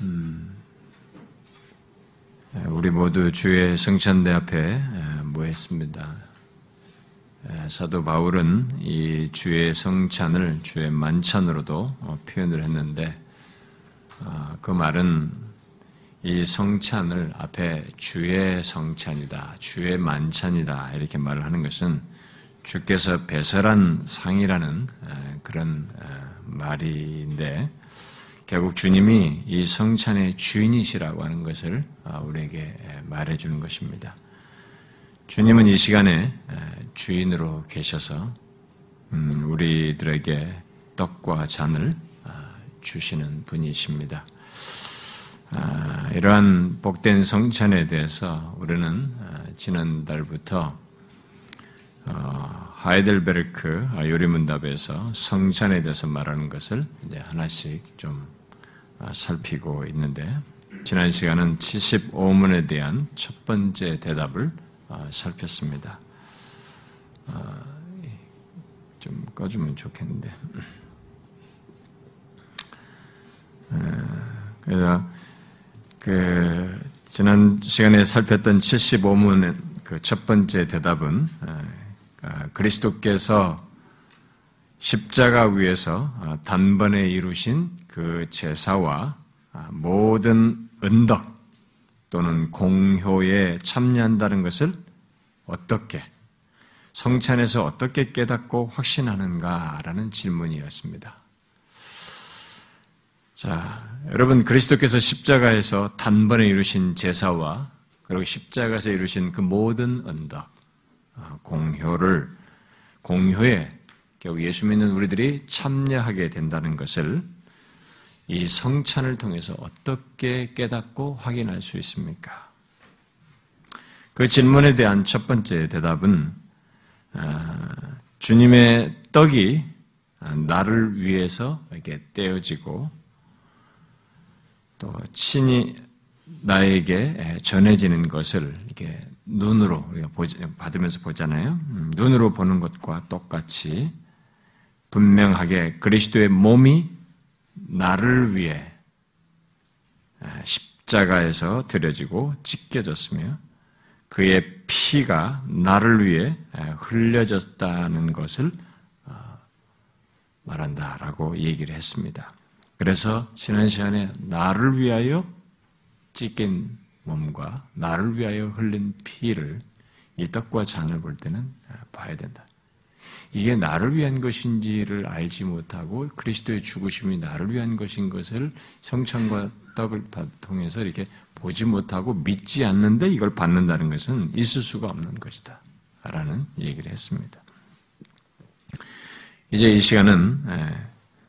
음, 우리 모두 주의 성찬대 앞에 모였습니다. 사도 바울은 이 주의 성찬을 주의 만찬으로도 어, 표현을 했는데 어, 그 말은 이 성찬을 앞에 주의 성찬이다, 주의 만찬이다 이렇게 말을 하는 것은 주께서 배설한 상이라는 그런 말인데 결국 주님이 이 성찬의 주인이시라고 하는 것을 어, 우리에게 말해주는 것입니다. 주님은 이 시간에 주인으로 계셔서 음, 우리들에게 떡과 잔을 아, 주시는 분이십니다. 아, 이러한 복된 성찬에 대해서 우리는 아, 지난달부터 어, 하이델베르크 요리문답에서 성찬에 대해서 말하는 것을 이제 하나씩 좀 살피고 있는데 지난 시간은 75문에 대한 첫 번째 대답을 살폈습니다. 좀 꺼주면 좋겠는데. 그래서 그 지난 시간에 살폈던 75문의 그 첫 번째 대답은 아, 그리스도께서 십자가 위에서 아, 단번에 이루신 그 제사와 아, 모든 은덕 또는 공효에 참여한다는 것을 어떻게 성찬에서 어떻게 깨닫고 확신하는가라는 질문이었습니다. 자, 여러분 그리스도께서 십자가에서 단번에 이루신 제사와 그리고 십자가에서 이루신 그 모든 아, 공효를 공효에 결국 예수 믿는 우리들이 참여하게 된다는 것을 이 성찬을 통해서 어떻게 깨닫고 확인할 수 있습니까? 그 질문에 대한 첫 번째 대답은 아, 주님의 떡이 나를 위해서 이렇게 떼어지고 또 친히 나에게 전해지는 것을 이렇게 눈으로 받으면서 보잖아요. 음, 눈으로 보는 것과 똑같이 분명하게 그리스도의 몸이 나를 위해 십자가에서 들여지고 찢겨졌으며 그의 피가 나를 위해 흘려졌다는 것을 어, 말한다라고 얘기를 했습니다. 그래서 지난 시간에 나를 위하여 찢긴 몸과 나를 위하여 흘린 피를 이 떡과 잔을 볼 때는 봐야 된다. 이게 나를 위한 것인지를 알지 못하고 그리스도의 죽으심이 나를 위한 것인 것을 성찬과 떡을 통해서 이렇게 보지 못하고 믿지 않는데 이걸 받는다는 것은 있을 수가 없는 것이다. 라는 얘기를 했습니다. 이제 이 시간은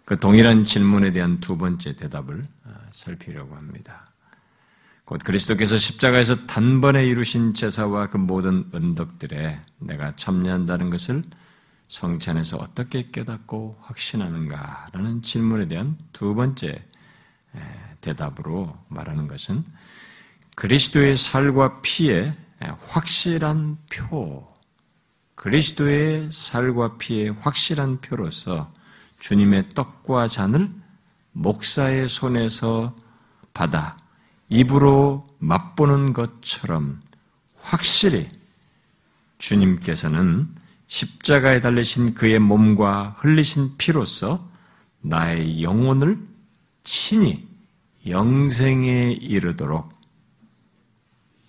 그 동일한 질문에 대한 두 번째 대답을 어, 살피려고 합니다. 곧 그리스도께서 십자가에서 단번에 이루신 제사와 그 모든 은덕들에 내가 참여한다는 것을 성찬에서 어떻게 깨닫고 확신하는가라는 질문에 대한 두 번째 대답으로 말하는 것은 그리스도의 살과 피의 확실한 표, 그리스도의 살과 피의 확실한 표로서 주님의 떡과 잔을 목사의 손에서 받아 입으로 맛보는 것처럼 확실히 주님께서는 십자가에 달리신 그의 몸과 흘리신 피로서 나의 영혼을 친히 영생에 이르도록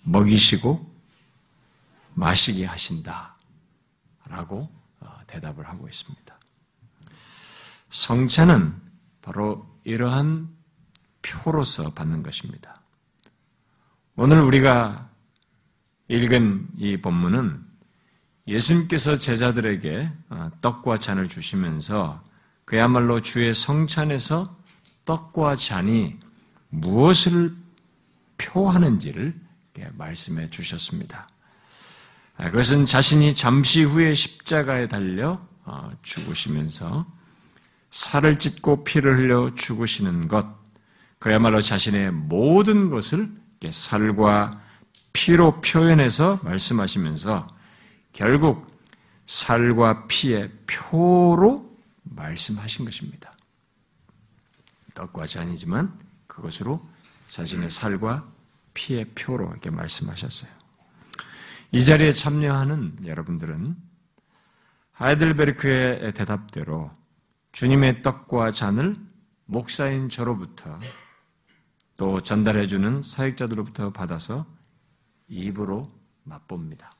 먹이시고 마시게 하신다. 라고 어, 대답을 하고 있습니다. 성찬은 바로 이러한 표로서 받는 것입니다. 오늘 우리가 읽은 이 본문은 예수님께서 제자들에게 어, 떡과 잔을 주시면서 그야말로 주의 성찬에서 떡과 잔이 무엇을 표하는지를 말씀해 주셨습니다. 아, 그것은 자신이 잠시 후에 십자가에 달려 어, 죽으시면서 살을 찢고 피를 흘려 죽으시는 것, 그야말로 자신의 모든 것을 살과 피로 표현해서 말씀하시면서 결국 살과 피의 표로 말씀하신 것입니다. 떡과 잔이지만 그것으로 자신의 살과 피의 표로 이렇게 말씀하셨어요. 이 자리에 참여하는 여러분들은 하이델베르크의 대답대로 주님의 떡과 잔을 목사인 저로부터 또 전달해주는 사역자들로부터 받아서 입으로 맛봅니다.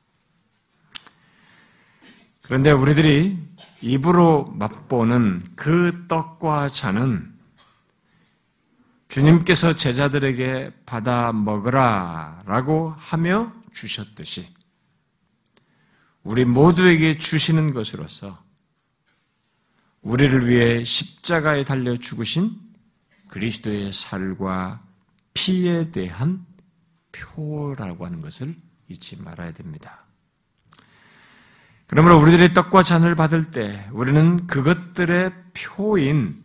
그런데 우리들이 입으로 맛보는 그 떡과 잔은 주님께서 제자들에게 받아 먹으라 라고 하며 주셨듯이 우리 모두에게 주시는 것으로서 우리를 위해 십자가에 달려 죽으신 그리스도의 살과 피에 대한 표라고 하는 것을 잊지 말아야 됩니다. 그러므로 우리들의 떡과 잔을 받을 때 우리는 그것들의 표인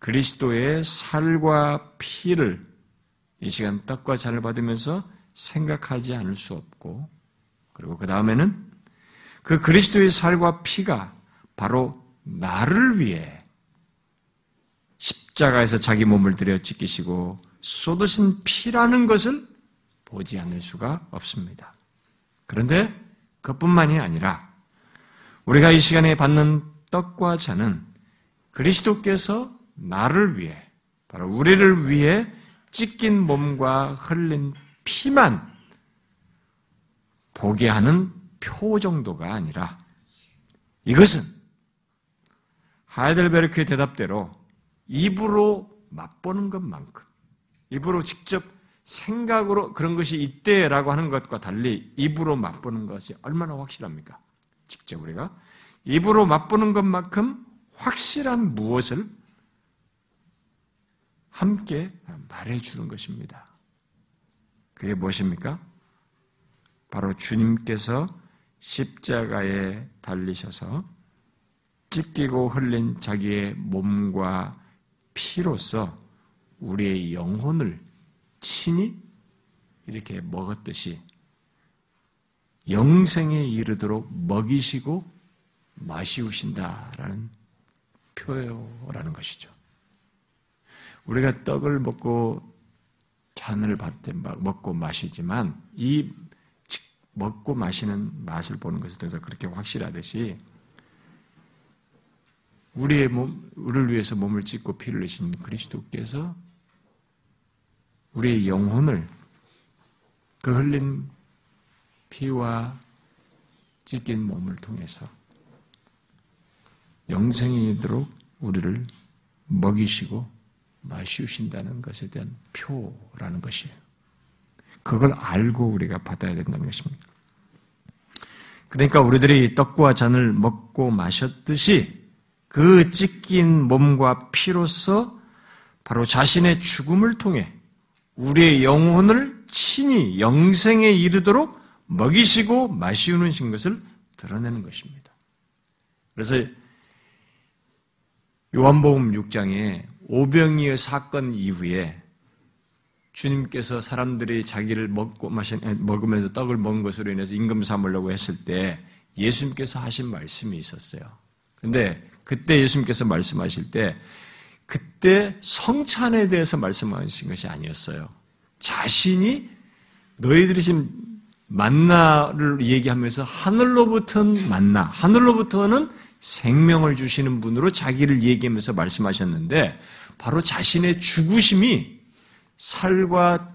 그리스도의 살과 피를 이 시간 떡과 잔을 받으면서 생각하지 않을 수 없고 그리고 그 다음에는 그 그리스도의 살과 피가 바로 나를 위해 십자가에서 자기 몸을 들여 지키시고 쏟으신 피라는 것을 보지 않을 수가 없습니다. 그런데 그뿐만이 아니라 우리가 이 시간에 받는 떡과 잔은 그리스도께서 나를 위해 바로 우리를 위해 찢긴 몸과 흘린 피만 보게 하는 표 정도가 아니라 이것은 하이델베르크의 대답대로 입으로 맛보는 것만큼 입으로 직접 생각으로 그런 것이 있대라고 하는 것과 달리 입으로 맛보는 것이 얼마나 확실합니까? 직접 우리가 입으로 맛보는 것만큼 확실한 무엇을 함께 말해주는 것입니다. 그게 무엇입니까? 바로 주님께서 십자가에 달리셔서 찢기고 흘린 자기의 몸과 피로서 우리의 영혼을 친히 이렇게 먹었듯이 영생에 이르도록 먹이시고 마시우신다라는 표요라는 것이죠. 우리가 떡을 먹고 잔을 받되 먹고 마시지만 이 먹고 마시는 맛을 보는 것에 대해서 그렇게 확실하듯이 우리의 몸, 우리를 위해서 몸을 찢고 피를 내신 그리스도께서 우리의 영혼을 그 흘린 피와 찢긴 몸을 통해서 영생이 이도록 우리를 먹이시고 마시우신다는 것에 대한 표라는 것이에요. 그걸 알고 우리가 받아야 된다는 것입니다. 그러니까 우리들이 떡과 잔을 먹고 마셨듯이 그 찢긴 몸과 피로서 바로 자신의 죽음을 통해 우리의 영혼을 친히 영생에 이르도록 먹이시고 마시우는 것을 드러내는 것입니다. 그래서 요한복음 6장에 오병이의 사건 이후에 주님께서 사람들이 자기를 먹고 마신, 먹으면서 떡을 먹은 것으로 인해서 임금 삼으려고 했을 때 예수님께서 하신 말씀이 있었어요. 근데 그때 예수님께서 말씀하실 때 그때 성찬에 대해서 말씀하신 것이 아니었어요. 자신이 너희들이 지금 만나를 얘기하면서 하늘로부터는 만나, 하늘로부터는 생명을 주시는 분으로 자기를 얘기하면서 말씀하셨는데 바로 자신의 죽으심이 살과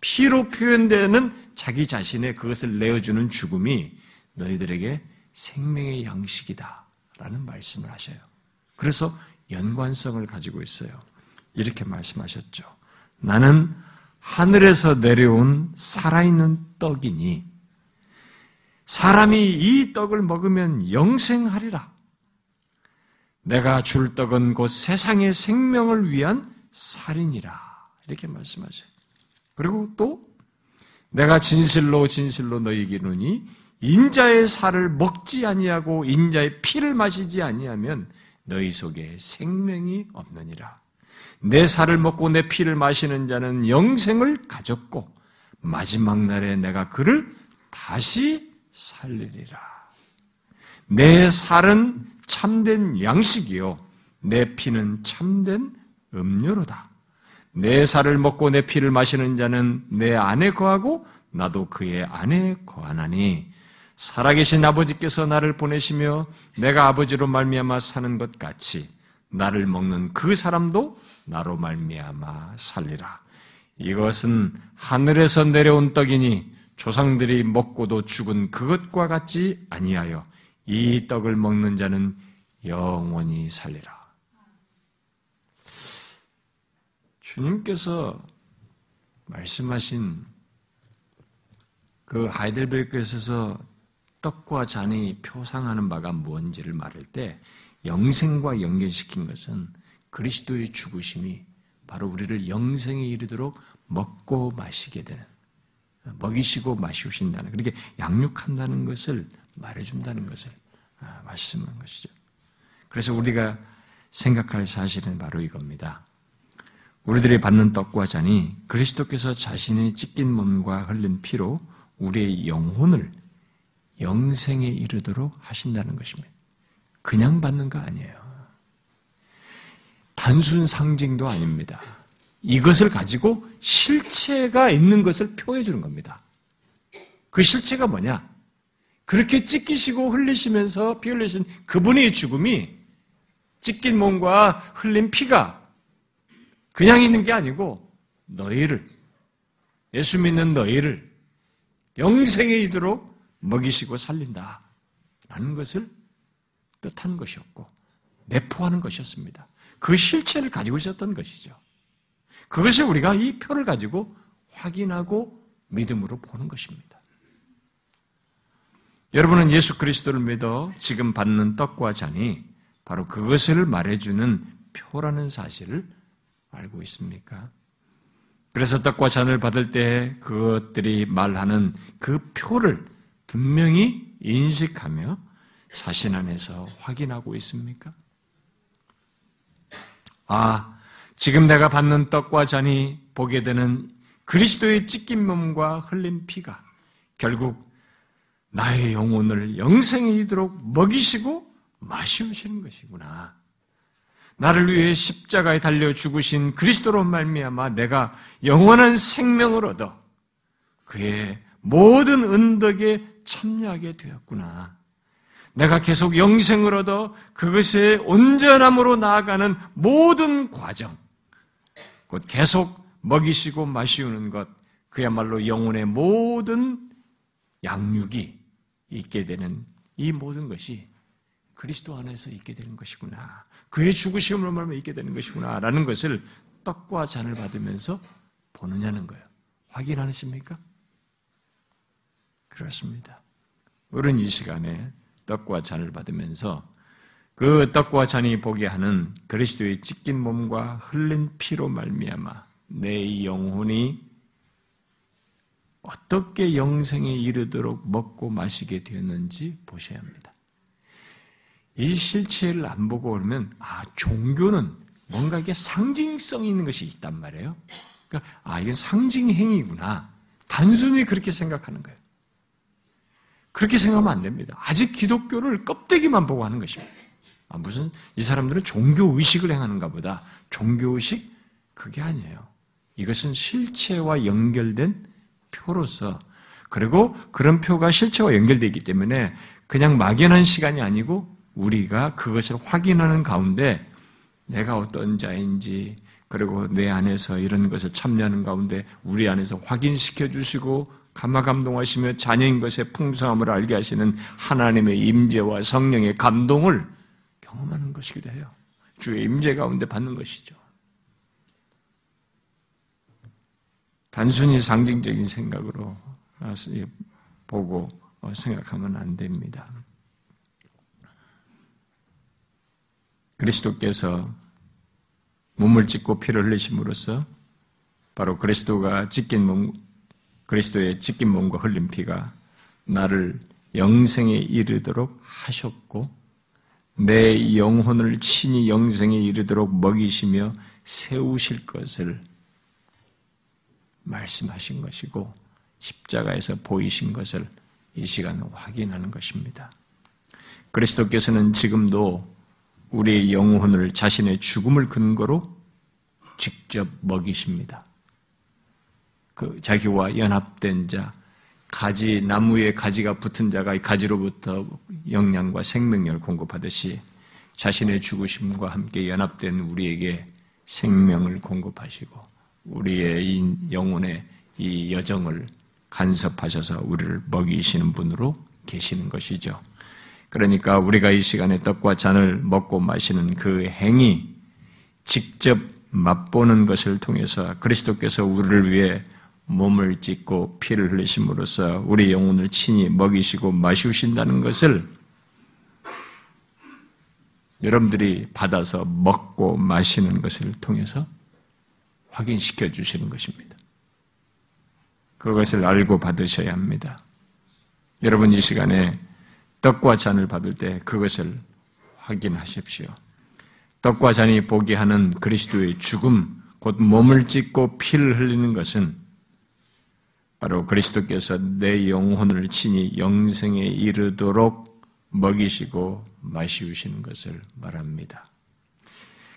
피로 표현되는 자기 자신의 그것을 내어주는 죽음이 너희들에게 생명의 양식이다. 라는 말씀을 하셔요. 그래서 연관성을 가지고 있어요. 이렇게 말씀하셨죠. 나는 하늘에서 내려온 살아있는 떡이니 사람이 이 떡을 먹으면 영생하리라. 내가 줄 떡은 곧 세상의 생명을 위한 살인이라. 이렇게 말씀하셔요. 그리고 또 내가 진실로 진실로 너희에게 이르니 인자의 살을 먹지 아니하고 인자의 피를 마시지 아니하면 너희 속에 생명이 없느니라. 내 살을 먹고 내 피를 마시는 자는 영생을 가졌고 마지막 날에 내가 그를 다시 살리리라. 내 살은 참된 양식이요 내 피는 참된 음료로다. 내 살을 먹고 내 피를 마시는 자는 내 안에 거하고 나도 그의 안에 거하나니 살아계신 아버지께서 나를 보내시며 내가 아버지로 말미암아 사는 것 같이 나를 먹는 그 사람도 나로 말미암아 살리라. 이것은 하늘에서 내려온 떡이니 조상들이 먹고도 죽은 그것과 같지 아니하여 이 떡을 먹는 자는 영원히 살리라. 주님께서 말씀하신 그 하이델베르크에서 떡과 잔이 표상하는 바가 무엇인지를 말할 때 영생과 연결시킨 것은 그리스도의 죽으심이 바로 우리를 영생에 이르도록 먹고 마시게 되는 먹이시고 마시우신다는 그렇게 양육한다는 것을 말해준다는 것을 아, 말씀한 것이죠. 그래서 우리가 생각할 사실은 바로 이겁니다. 우리들이 받는 떡과 잔이 그리스도께서 자신의 찢긴 몸과 흘린 피로 우리의 영혼을 영생에 이르도록 하신다는 것입니다. 그냥 받는 거 아니에요. 단순 상징도 아닙니다. 이것을 가지고 실체가 있는 것을 표해 주는 겁니다. 그 실체가 뭐냐? 그렇게 찢기시고 흘리시면서 피 흘리신 그분의 죽음이 찢긴 몸과 흘린 피가 그냥 있는 게 아니고 너희를 예수 믿는 너희를 영생에 이르도록 먹이시고 살린다. 라는 것을 뜻하는 것이었고 내포하는 것이었습니다. 그 실체를 가지고 있었던 것이죠. 그것이 우리가 이 표를 가지고 확인하고 믿음으로 보는 것입니다. 여러분은 예수 그리스도를 믿어 지금 받는 떡과 잔이 바로 그것을 말해주는 표라는 사실을 알고 있습니까? 그래서 떡과 잔을 받을 때 그것들이 말하는 그 표를 분명히 인식하며 자신 안에서 확인하고 있습니까? 아, 지금 내가 받는 떡과 잔이 보게 되는 그리스도의 찢긴 몸과 흘린 피가 결국 나의 영혼을 영생에 이도록 먹이시고 마시우시는 것이구나. 나를 위해 십자가에 달려 죽으신 그리스도로 말미암아 내가 영원한 생명을 얻어 그의 모든 은덕에 참여하게 되었구나. 내가 계속 영생을 얻어 그것의 온전함으로 나아가는 모든 과정, 곧 계속 먹이시고 마시우는 것, 그야말로 영혼의 모든 양육이 있게 되는 이 모든 것이 그리스도 안에서 있게 되는 것이구나. 그의 죽으심으로 말하면 있게 되는 것이구나. 라는 것을 떡과 잔을 받으면서 보느냐는 거예요. 확인하십니까? 그렇습니다. 우리는 이 시간에 떡과 잔을 받으면서 그 떡과 잔이 보게 하는 그리스도의 찢긴 몸과 흘린 피로 말미암아 내 영혼이 어떻게 영생에 이르도록 먹고 마시게 되었는지 보셔야 합니다. 이 실체를 안 보고 그러면 아 종교는 뭔가 이게 상징성 있는 것이 있단 말이에요. 그러니까 아 이건 상징 행위구나. 단순히 그렇게 생각하는 거예요. 그렇게 생각하면 안 됩니다. 아직 기독교를 껍데기만 보고 하는 것입니다. 아, 무슨 이 사람들은 종교 의식을 행하는가 보다. 종교 의식 그게 아니에요. 이것은 실체와 연결된 표로서 그리고 그런 표가 실체와 연결되어 있기 때문에 그냥 막연한 시간이 아니고 우리가 그것을 확인하는 가운데 내가 어떤 자인지 그리고 내 안에서 이런 것을 참여하는 가운데 우리 안에서 확인시켜 주시고 감화 감동하시며 자녀인 것의 풍성함을 알게 하시는 하나님의 임재와 성령의 감동을 경험하는 것이기도 해요. 주의 임재 가운데 받는 것이죠. 단순히 상징적인 생각으로 보고 생각하면 안 됩니다. 그리스도께서 몸을 찢고 피를 흘리심으로써 바로 그리스도가 찢긴 몸, 그리스도의 찢긴 몸과 흘린 피가 나를 영생에 이르도록 하셨고 내 영혼을 친히 영생에 이르도록 먹이시며 세우실 것을 말씀하신 것이고 십자가에서 보이신 것을 이 시간 확인하는 것입니다. 그리스도께서는 지금도 우리의 영혼을 자신의 죽음을 근거로 직접 먹이십니다. 그 자기와 연합된 자, 가지 나무에 가지가 붙은 자가 이 가지로부터 영양과 생명력을 공급하듯이 자신의 죽으심과 함께 연합된 우리에게 생명을 공급하시고 우리의 영혼의 이 여정을 간섭하셔서 우리를 먹이시는 분으로 계시는 것이죠. 그러니까 우리가 이 시간에 떡과 잔을 먹고 마시는 그 행위, 직접 맛보는 것을 통해서 그리스도께서 우리를 위해 몸을 찢고 피를 흘리심으로써 우리 영혼을 친히 먹이시고 마시우신다는 것을 여러분들이 받아서 먹고 마시는 것을 통해서 확인시켜 주시는 것입니다. 그것을 알고 받으셔야 합니다. 여러분 이 시간에 떡과 잔을 받을 때 그것을 확인하십시오. 떡과 잔이 보게 하는 그리스도의 죽음, 곧 몸을 찢고 피를 흘리는 것은 바로 그리스도께서 내 영혼을 친히 영생에 이르도록 먹이시고 마시우시는 것을 말합니다.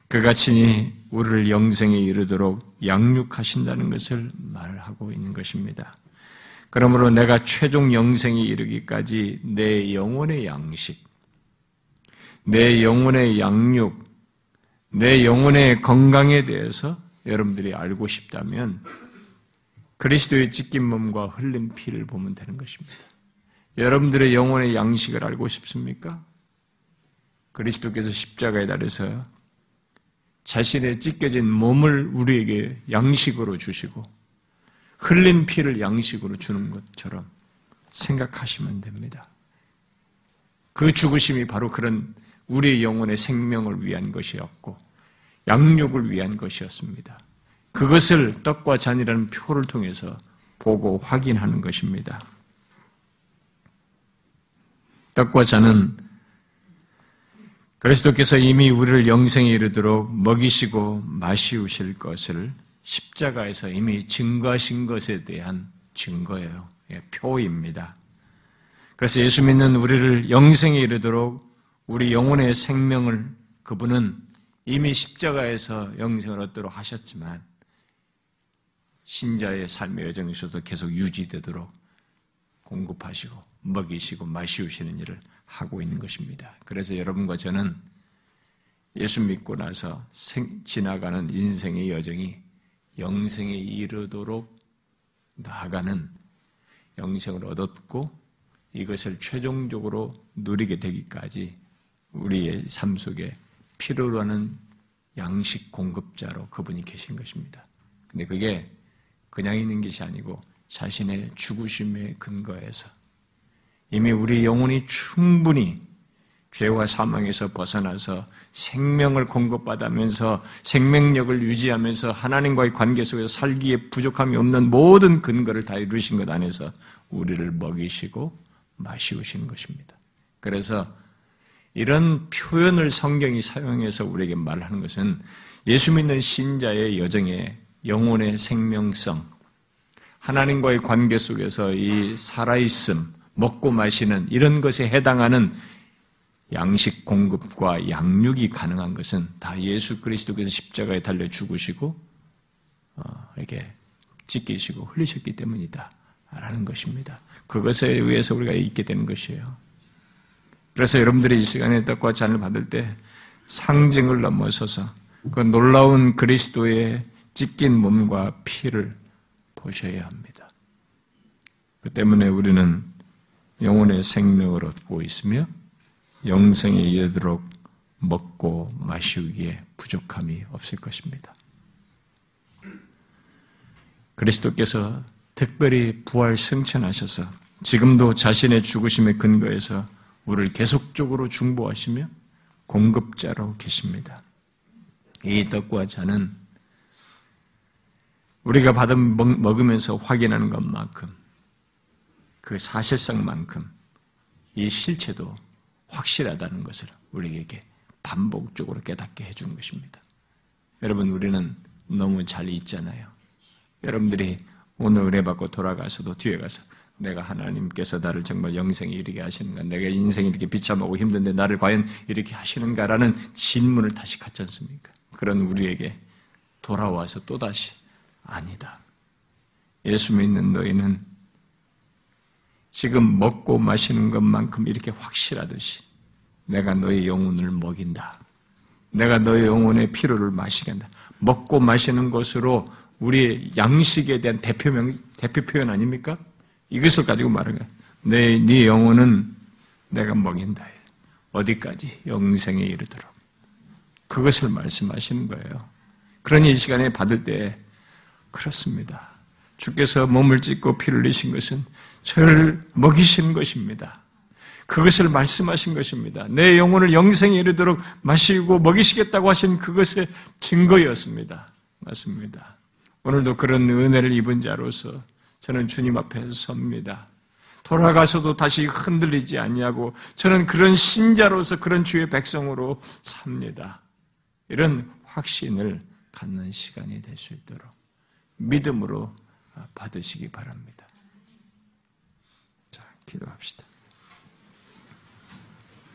그가 친히 우리를 영생에 이르도록 양육하신다는 것을 말하고 있는 것입니다. 그러므로 내가 최종 영생에 이르기까지 내 영혼의 양식, 내 영혼의 양육, 내 영혼의 건강에 대해서 여러분들이 알고 싶다면 그리스도의 찢긴 몸과 흘린 피를 보면 되는 것입니다. 여러분들의 영혼의 양식을 알고 싶습니까? 그리스도께서 십자가에 달려서 자신의 찢겨진 몸을 우리에게 양식으로 주시고 흘린 피를 양식으로 주는 것처럼 생각하시면 됩니다. 그 죽으심이 바로 그런 우리의 영혼의 생명을 위한 것이었고 양육을 위한 것이었습니다. 그것을 떡과 잔이라는 표를 통해서 보고 확인하는 것입니다. 떡과 잔은 그리스도께서 이미 우리를 영생에 이르도록 먹이시고 마시우실 것을 십자가에서 이미 증거하신 것에 대한 증거예요. 예, 표입니다. 그래서 예수 믿는 우리를 영생에 이르도록 우리 영혼의 생명을 그분은 이미 십자가에서 영생을 얻도록 하셨지만 신자의 삶의 여정에서도 계속 유지되도록 공급하시고 먹이시고 마시우시는 일을 하고 있는 것입니다. 그래서 여러분과 저는 예수 믿고 나서 생, 지나가는 인생의 여정이 영생에 이르도록 나아가는 영생을 얻었고 이것을 최종적으로 누리게 되기까지 우리의 삶 속에 필요로 하는 양식 공급자로 그분이 계신 것입니다. 근데 그게 그냥 있는 것이 아니고 자신의 죽으심의 근거에서 이미 우리 영혼이 충분히 죄와 사망에서 벗어나서 생명을 공급받으면서 생명력을 유지하면서 하나님과의 관계 속에서 살기에 부족함이 없는 모든 근거를 다 이루신 것 안에서 우리를 먹이시고 마시우시는 것입니다. 그래서 이런 표현을 성경이 사용해서 우리에게 말하는 것은 예수 믿는 신자의 여정에 영혼의 생명성, 하나님과의 관계 속에서 이 살아있음, 먹고 마시는 이런 것에 해당하는 양식 공급과 양육이 가능한 것은 다 예수 그리스도께서 십자가에 달려 죽으시고 어, 이렇게 찢기시고 흘리셨기 때문이다. 라는 것입니다. 그것에 의해서 우리가 있게 되는 것이에요. 그래서 여러분들이 이 시간에 떡과 잔을 받을 때 상징을 넘어서서 그 놀라운 그리스도의 찢긴 몸과 피를 보셔야 합니다. 그 때문에 우리는 영혼의 생명을 얻고 있으며 영생에 이르도록 먹고 마시기에 부족함이 없을 것입니다. 그리스도께서 특별히 부활 승천하셔서 지금도 자신의 죽으심의 근거에서 우리를 계속적으로 중보하시며 공급자로 계십니다. 이 떡과 잔은 우리가 받은 먹으면서 확인하는 것만큼 그 사실상만큼 이 실체도 확실하다는 것을 우리에게 반복적으로 깨닫게 해주는 것입니다. 여러분, 우리는 너무 잘 있잖아요. 여러분들이 오늘 은혜 받고 돌아가서도 뒤에 가서 내가 하나님께서 나를 정말 영생에 이르게 하시는가? 내가 인생이 이렇게 비참하고 힘든데 나를 과연 이렇게 하시는가라는 질문을 다시 갖지 않습니까? 그런 우리에게 돌아와서 또다시 아니다. 예수 믿는 너희는 지금 먹고 마시는 것만큼 이렇게 확실하듯이 내가 너희 영혼을 먹인다. 내가 너희 영혼의 피로를 마시겠다. 먹고 마시는 것으로 우리 양식에 대한 대표명, 대표 표현 아닙니까? 이것을 가지고 말하는 거야. 내, 네 영혼은 내가 먹인다. 어디까지? 영생에 이르도록. 그것을 말씀하시는 거예요. 그러니 이 시간에 받을 때, 그렇습니다. 주께서 몸을 찢고 피를 흘리신 것은 저를 먹이시는 것입니다. 그것을 말씀하신 것입니다. 내 영혼을 영생에 이르도록 마시고 먹이시겠다고 하신 그것의 증거였습니다. 맞습니다. 오늘도 그런 은혜를 입은 자로서 저는 주님 앞에 섭니다. 돌아가서도 다시 흔들리지 않냐고 저는 그런 신자로서 그런 주의 백성으로 삽니다. 이런 확신을 갖는 시간이 될 수 있도록 믿음으로 받으시기 바랍니다. 자, 기도합시다.